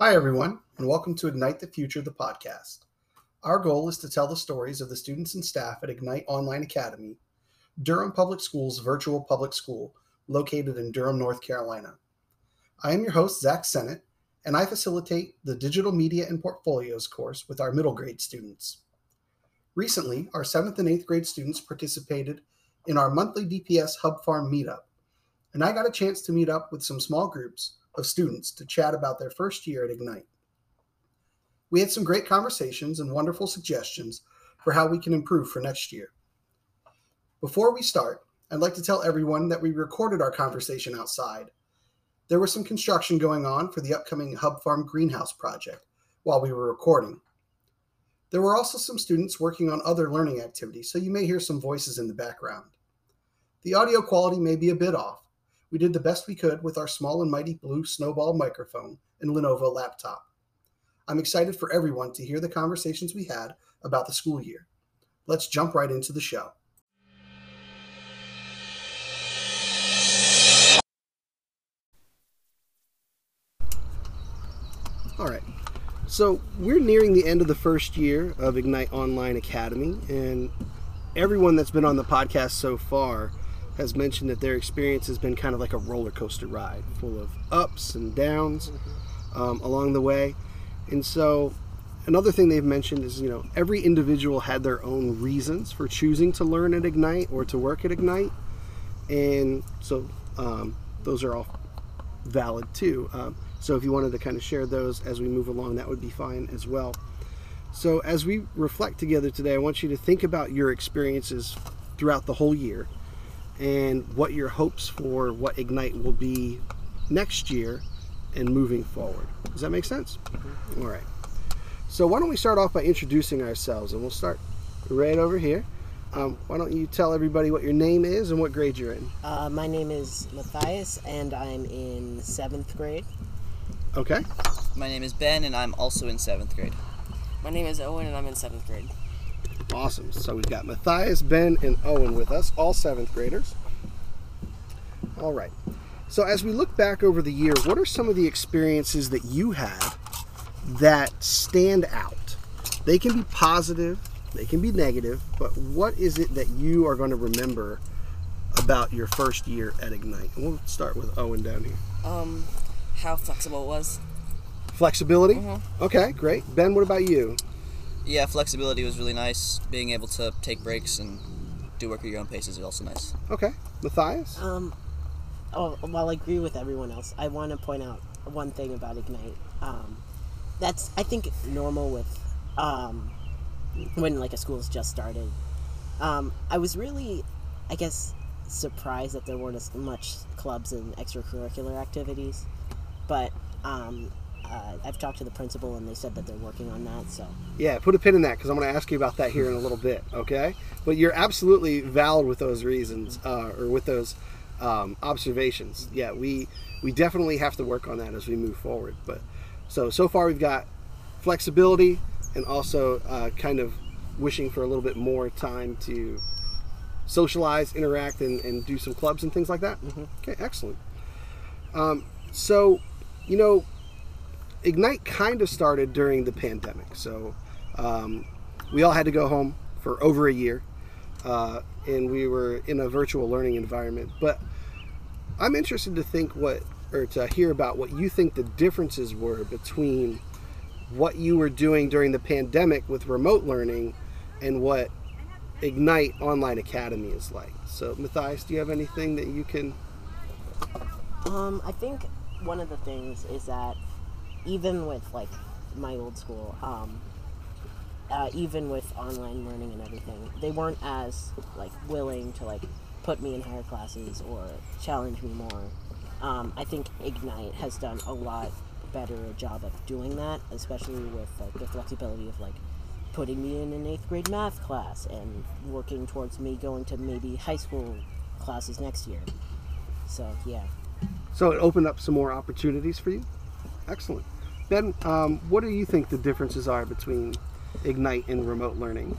Hi, everyone, and welcome to Ignite the Future, the podcast. Our goal is to tell the stories of the students and staff at Ignite Online Academy, Durham Public Schools virtual public school located in Durham, North Carolina. I am your host, Zach Sennett, and I facilitate the Digital Media and Portfolios course with our middle grade students. Recently, our 7th and 8th grade students participated in our monthly DPS Hub Farm meetup, and I got a chance to meet up with some small groups of students to chat about their first year at Ignite. We had some great conversations and wonderful suggestions for how we can improve for next year. Before we start, I'd like to tell everyone that we recorded our conversation outside. There was some construction going on for the upcoming Hub Farm greenhouse project while we were recording. There were also some students working on other learning activities, so you may hear some voices in the background. The audio quality may be a bit off, we did the best we could with our small and mighty blue snowball microphone and Lenovo laptop. I'm excited for everyone to hear the conversations we had about the school year. Let's jump right into the show. All right. So we're nearing the end of the first year of Ignite Online Academy, and everyone that's been on the podcast so far has mentioned that their experience has been kind of like a roller coaster ride, full of ups and downs mm-hmm. um, along the way. And so, another thing they've mentioned is you know every individual had their own reasons for choosing to learn at Ignite or to work at Ignite, and so um, those are all valid too. Um, so if you wanted to kind of share those as we move along, that would be fine as well. So as we reflect together today, I want you to think about your experiences throughout the whole year and what your hopes for what Ignite will be next year and moving forward. Does that make sense? Mm-hmm. All right. So why don't we start off by introducing ourselves, and we'll start right over here. Um, why don't you tell everybody what your name is and what grade you're in? Uh, my name is Mathias, and I'm in seventh grade. Okay. My name is Ben, and I'm also in seventh grade. My name is Owen, and I'm in seventh grade. Awesome. So we've got Mathias, Ben, and Owen with us, all seventh graders. All right. So as we look back over the year, what are some of the experiences that you had that stand out? They can be positive, they can be negative, but what is it that you are going to remember about your first year at Ignite? And we'll start with Owen down here. Um, how flexible it was. Flexibility? Mm-hmm. Okay, great. Ben, what about you? Yeah, flexibility was really nice. Being able to take breaks and do work at your own pace is also nice. Okay, Mathias. Um, oh, while I agree with everyone else, I want to point out one thing about Ignite. Um, that's I think normal with um, when like a school's just started. Um, I was really, I guess, surprised that there weren't as much clubs and extracurricular activities, but um, uh, I've talked to the principal and they said that they're working on that. So yeah, put a pin in that because I'm going to ask you about that here in a little bit. Okay, but you're absolutely valid with those reasons uh, or with those um, observations. Yeah, we we definitely have to work on that as we move forward. But so so far we've got flexibility and also uh, kind of wishing for a little bit more time to socialize, interact, and, and do some clubs and things like that. Mm-hmm. Okay, excellent. Um, so, you know, Ignite kind of started during the pandemic. So um, we all had to go home for over a year, uh, and we were in a virtual learning environment. But I'm interested to think what, or to hear about what you think the differences were between what you were doing during the pandemic with remote learning and what Ignite Online Academy is like. So, Mathias, do you have anything that you can? Um, I think one of the things is that even with like my old school, um, uh, even with online learning and everything, they weren't as like willing to like put me in higher classes or challenge me more. Um, I think Ignite has done a lot better job of doing that, especially with like the flexibility of like putting me in an eighth grade math class and working towards me going to maybe high school classes next year. So yeah. So it opened up some more opportunities for you. Excellent. Ben, um, what do you think the differences are between Ignite and remote learning?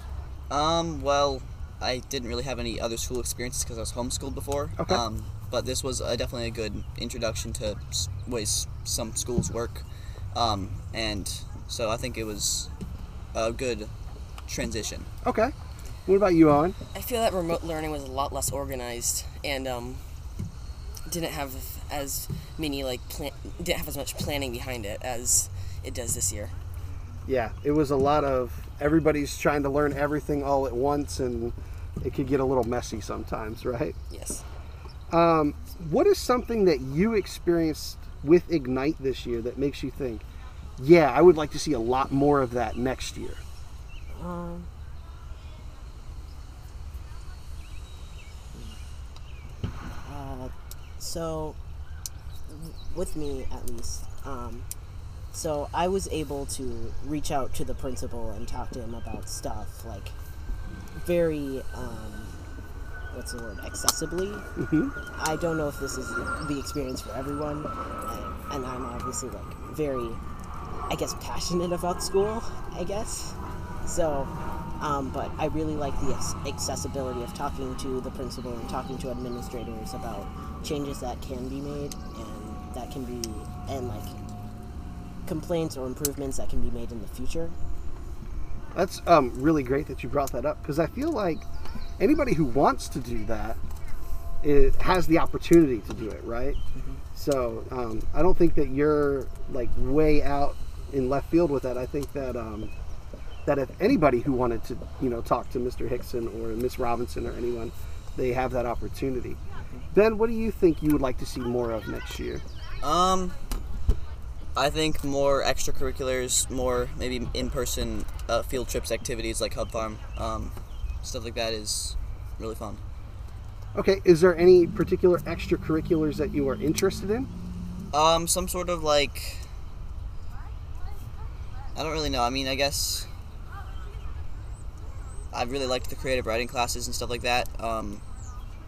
Um, well, I didn't really have any other school experiences because I was homeschooled before. Okay. Um, but this was uh, definitely a good introduction to ways some schools work. um, and so I think it was a good transition. Okay. What about you, Owen? I feel that remote learning was a lot less organized and um, didn't have as many like plan- didn't have as much planning behind it as it does this year. Yeah, it was a lot of everybody's trying to learn everything all at once, and it could get a little messy sometimes, right? Yes. Um, what is something that you experienced with Ignite this year that makes you think, yeah, I would like to see a lot more of that next year? Um, uh, so, w- with me at least, um, so I was able to reach out to the principal and talk to him about stuff like very, um, what's the word, accessibly. I don't know if this is the experience for everyone, and, and I'm obviously like very, I guess, passionate about school, I guess. So, um, but I really like the accessibility of talking to the principal and talking to administrators about changes that can be made and that can be, and like complaints or improvements that can be made in the future. That's um, really great that you brought that up because I feel like anybody who wants to do that it has the opportunity to do it, right? So um, I don't think that you're like way out in left field with that. I think that um, that if anybody who wanted to, you know, talk to Mr. Hickson or Miss Robinson or anyone, they have that opportunity. Ben, what do you think you would like to see more of next year? Um, I think more extracurriculars, more maybe in-person uh, field trips, activities like Hub Farm, um, stuff like that is really fun. Okay, is there any particular extracurriculars that you are interested in? Um, some sort of like, I don't really know. I mean, I guess I really liked the creative writing classes and stuff like that. Um,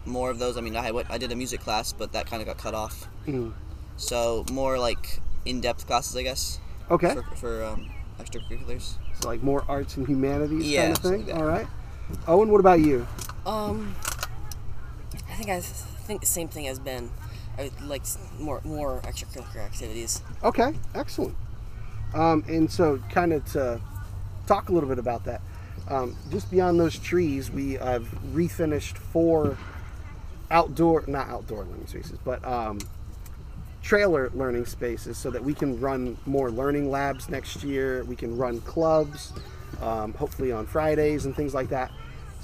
more of those. I mean, I went, I did a music class, but that kind of got cut off. Mhm. So more like in-depth classes, I guess. Okay, For, for um, extracurriculars. so like more arts and humanities Yeah, kind of thing. like. All right. Owen, what about you? Um, I think I think the same thing as Ben. I would like more more extracurricular activities. Okay, excellent. Um, and so, kind of to talk a little bit about that, um, just beyond those trees, we have refinished four outdoor, not outdoor learning spaces, but um, trailer learning spaces so that we can run more learning labs next year. We can run clubs, um, hopefully on Fridays and things like that.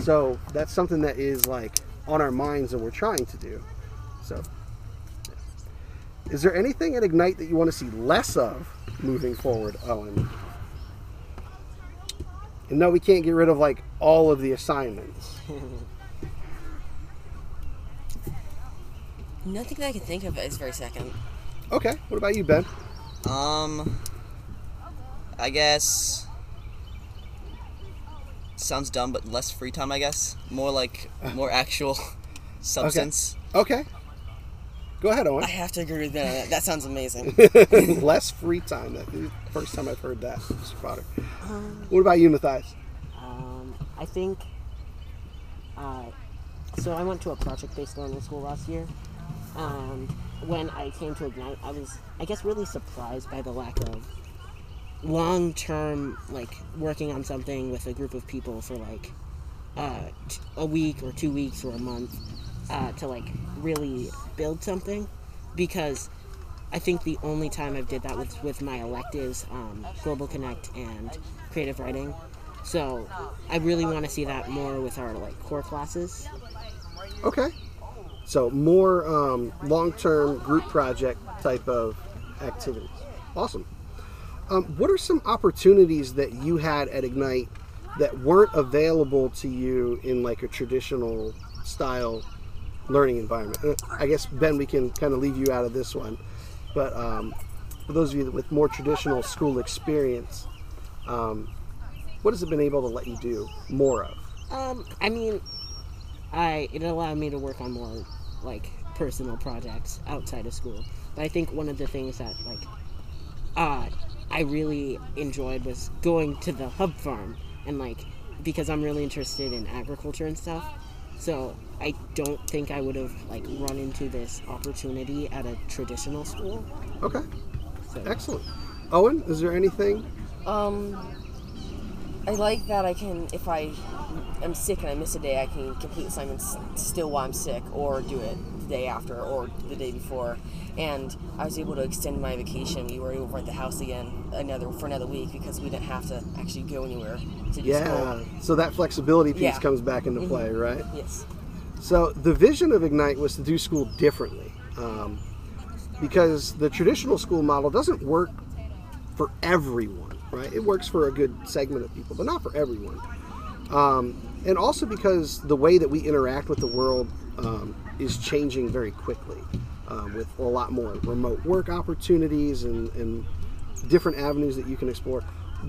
So, that's something that is like on our minds and we're trying to do. So, is there anything at Ignite that you want to see less of moving forward, Owen? And no, we can't get rid of like all of the assignments. Nothing that I can think of is very second. Okay, what about you, Ben? Um, I guess sounds dumb, but less free time. I guess more like more actual substance. Okay, go ahead, Owen. I have to agree with Ben. That sounds amazing. less free time. That first time I've heard that, Mr. Potter. What about you, Mathias? Um, I think. Uh, so I went to a project-based learning school last year, and when I came to Ignite, I was, I guess, really surprised by the lack of long-term, like working on something with a group of people for like uh, t- a week or two weeks or a month uh, to like really build something, because I think the only time I've did that was with my electives, um, Global Connect and creative writing. So I really want to see that more with our like core classes. Okay. So more um, long-term group project type of activities. Awesome. Um, what are some opportunities that you had at Ignite that weren't available to you in like a traditional style learning environment? Uh, I guess Ben, we can kind of leave you out of this one, but um, for those of you with more traditional school experience, um, what has it been able to let you do more of? Um, I mean, I it allowed me to work on more like personal projects outside of school. But I think one of the things that like uh, I really enjoyed was going to the hub farm and like because I'm really interested in agriculture and stuff. So I don't think I would have like run into this opportunity at a traditional school. Okay. So Excellent. Owen, is there anything? Um, I like that I can, if I am sick and I miss a day, I can complete assignments still while I'm sick, or do it the day after or the day before. And I was able to extend my vacation. We were able to rent the house again another for another week because we didn't have to actually go anywhere to do Yeah. school. So that flexibility piece Yeah. comes back into play, right? Yes. So the vision of Ignite was to do school differently, um, because the traditional school model doesn't work for everyone, right? It works for a good segment of people, but not for everyone. Um, and also because the way that we interact with the world um, is changing very quickly, um, with a lot more remote work opportunities and, and different avenues that you can explore.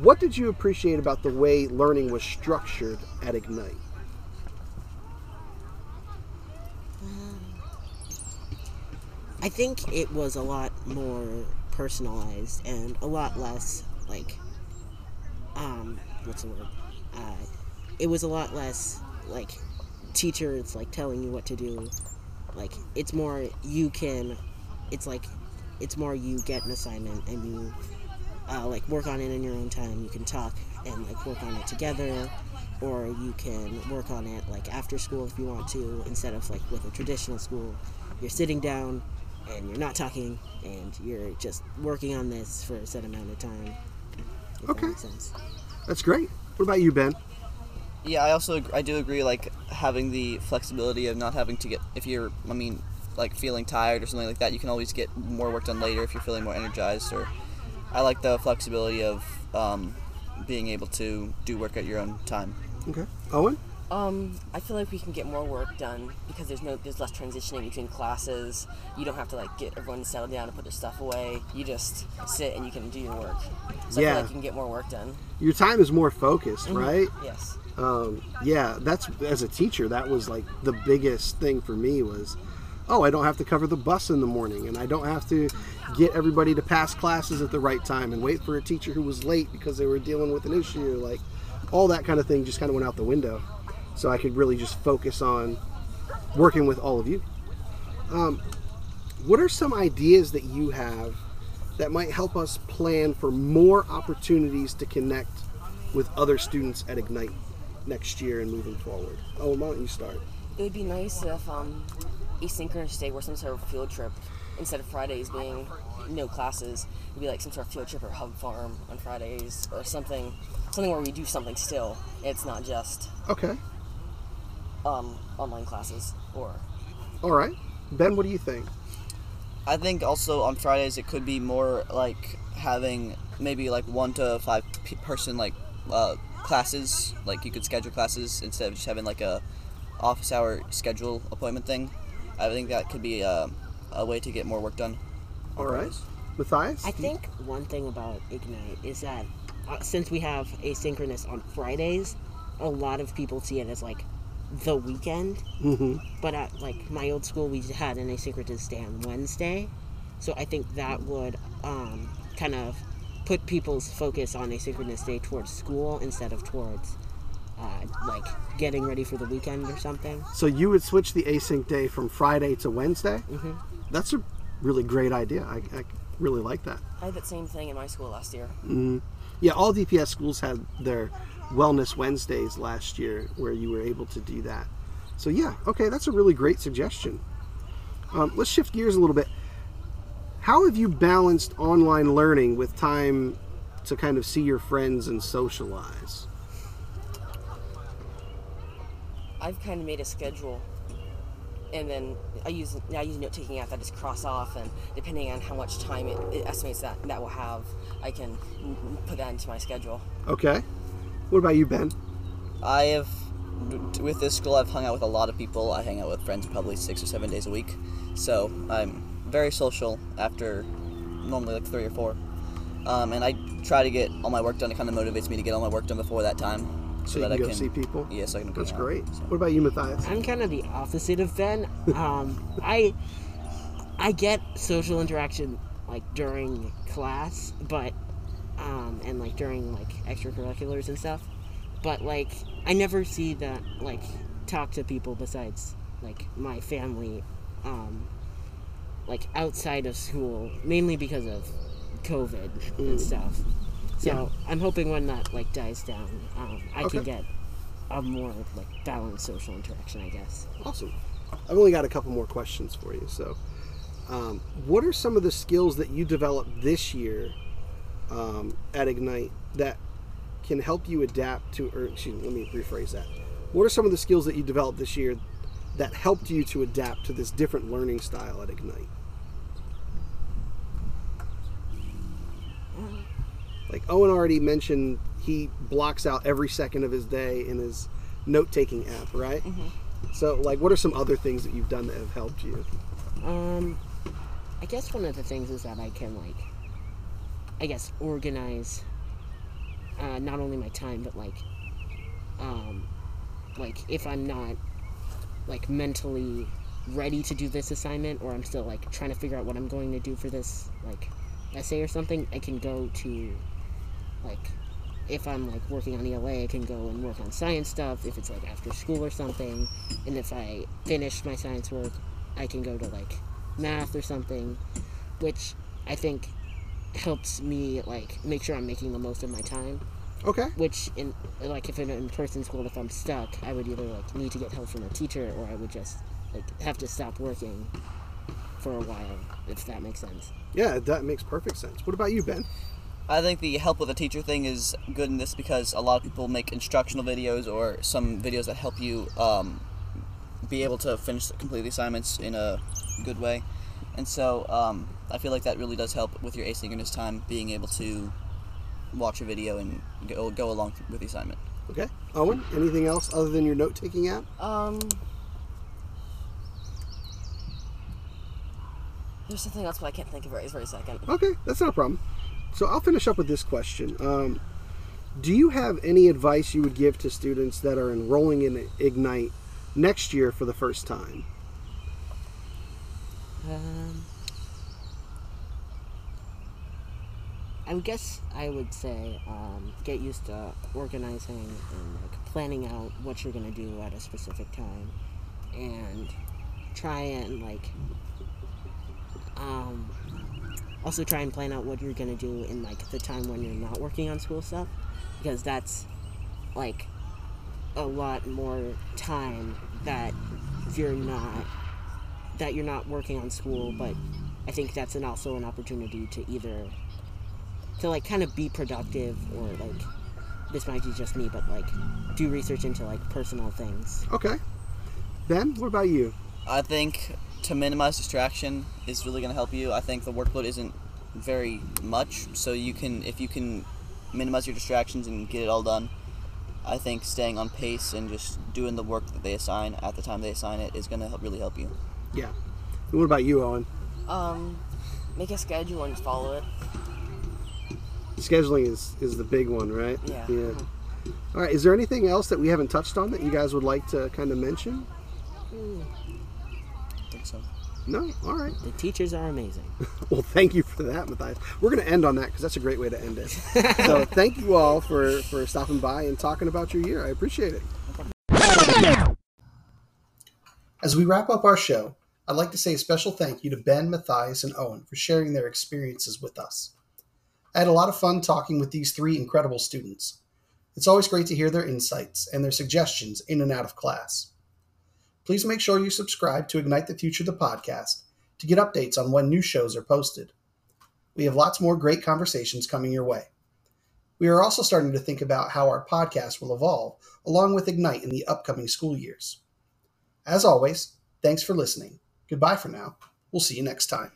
What did you appreciate about the way learning was structured at Ignite? I think it was a lot more personalized and a lot less like um what's the word? Uh, it was a lot less like teachers like telling you what to do. Like it's more you can it's like it's more you get an assignment and you uh, like work on it in your own time. You can talk and like work on it together, or you can work on it like after school if you want to, instead of like with a traditional school, you're sitting down and you're not talking and you're just working on this for a set amount of time. If Okay. That sense. That's great. What about you, Ben? Yeah, I also I do agree like having the flexibility of not having to get if you're I mean like feeling tired or something like that, you can always get more work done later if you're feeling more energized. Or I like the flexibility of um, being able to do work at your own time. Okay. Owen? Um, I feel like we can get more work done because there's no there's less transitioning between classes. You don't have to like get everyone to settle down and put their stuff away. You just sit and you can do your work. So I Yeah. feel like you can get more work done. Your time is more focused, right? Yes. Um, yeah, that's as a teacher, that was like the biggest thing for me was, oh, I don't have to cover the bus in the morning, and I don't have to get everybody to pass classes at the right time and wait for a teacher who was late because they were dealing with an issue. Like all that kind of thing just kind of went out the window. So I could really just focus on working with all of you. Um, what are some ideas that you have that might help us plan for more opportunities to connect with other students at Ignite next year and moving forward? Oh, why don't you start? It would be nice if um, asynchronous day were some sort of field trip instead of Fridays being no classes. It'd be like some sort of field trip or hub farm on Fridays or something, something where we do something still. It's not just Okay. Um, online classes or All right. Ben, what do you think? I think also on Fridays it could be more like having maybe like one to five person like uh, classes. Like you could schedule classes instead of just having like a office hour schedule appointment thing. I think that could be uh, a way to get more work done. on All right. Fridays. Mathias? I think one thing about Ignite is that uh, since we have asynchronous on Fridays, a lot of people see it as like the weekend. Mm-hmm. But at like my old school, we had an asynchronous day on Wednesday, so I think that would um, kind of put people's focus on asynchronous day towards school instead of towards uh, like getting ready for the weekend or something. So you would switch the async day from Friday to Wednesday? Mhm. That's a really great idea. I, I really like that. I had that same thing in my school last year. Yeah, all DPS schools had their Wellness Wednesdays last year where you were able to do that. So, yeah, okay, that's a really great suggestion. Um, let's shift gears a little bit. How have you balanced online learning with time to kind of see your friends and socialize? I've kind of made a schedule, and then I use I use note taking app that I just cross off, and depending on how much time it, it estimates that that will have, I can put that into my schedule. Okay. What about you, Ben? I have with this school I've hung out with a lot of people. I hang out with friends probably six or seven days a week, so I'm very social after normally like three or four. Um, and I try to get all my work done. It kind of motivates me to get all my work done before that time, so, So you that can I go can see people? Yes, I can. go That's out, great. so. What about you, Mathias? I'm kind of the opposite of Ben. Um, I I get social interaction like during class, but um, and like during like extracurriculars and stuff. But like I never see that like talk to people besides like my family, um, like outside of school, mainly because of COVID Mm. and stuff. So Yeah. I'm hoping when that like dies down, um, I Okay. can get a more like balanced social interaction, I guess. Awesome. I've only got a couple more questions for you. So, um, what are some of the skills that you developed this year um, at Ignite that can help you adapt to, or excuse me, let me rephrase that. What are some of the skills that you developed this year that helped you to adapt to this different learning style at Ignite? Like Owen already mentioned, he blocks out every second of his day in his note taking app, right? So, like, what are some other things that you've done that have helped you? Um, I guess one of the things is that I can like, I guess organize, uh, not only my time but like, um, like if I'm not like mentally ready to do this assignment or I'm still like trying to figure out what I'm going to do for this like essay or something, I can go to like if I'm like working on ELA, I can go and work on science stuff if it's like after school or something. And if I finish my science work, I can go to like math or something, which I think helps me like make sure I'm making the most of my time. Okay. Which in like if in in person school, if I'm stuck, I would either like need to get help from a teacher or I would just like have to stop working for a while, if that makes sense. Yeah, that makes perfect sense. What about you, Ben? I think the help with a teacher thing is good in this because a lot of people make instructional videos or some videos that help you um, be able to finish complete the assignments in a good way. And so um, I feel like that really does help with your asynchronous time, being able to watch a video and go, go along with the assignment. Okay. Owen, anything else other than your note taking app? Um, there's something else, but I can't think of it right for a second. Okay, that's not a problem. So I'll finish up with this question. Um, do you have any advice you would give to students that are enrolling in Ignite next year for the first time? Um, I guess I would say um, get used to organizing and like planning out what you're gonna do at a specific time, and try and like um, also try and plan out what you're gonna do in like the time when you're not working on school stuff, because that's like a lot more time that you're not that you're not working on school, but I think that's an also an opportunity to either to like kind of be productive or like this might be just me, but like do research into like personal things. Okay. Ben, what about you? I think to minimize distraction is really going to help you. I think the workload isn't very much, so you can if you can minimize your distractions and get it all done. I think staying on pace and just doing the work that they assign at the time they assign it is going to help, really help you. Yeah. And what about you, Owen? Um, make a schedule and follow it. Scheduling is, is the big one, right? Yeah. Yeah. All right. Is there anything else that we haven't touched on that you guys would like to kind of mention? I think so. No? All right. The teachers are amazing. Well, thank you for that, Mathias. We're going to end on that because that's a great way to end it. so, thank you all for, for stopping by and talking about your year. I appreciate it. As we wrap up our show, I'd like to say a special thank you to Ben, Mathias, and Owen for sharing their experiences with us. I had a lot of fun talking with these three incredible students. It's always great to hear their insights and their suggestions in and out of class. Please make sure you subscribe to Ignite the Future, the podcast, to get updates on when new shows are posted. We have lots more great conversations coming your way. We are also starting to think about how our podcast will evolve along with Ignite in the upcoming school years. As always, thanks for listening. Goodbye for now. We'll see you next time.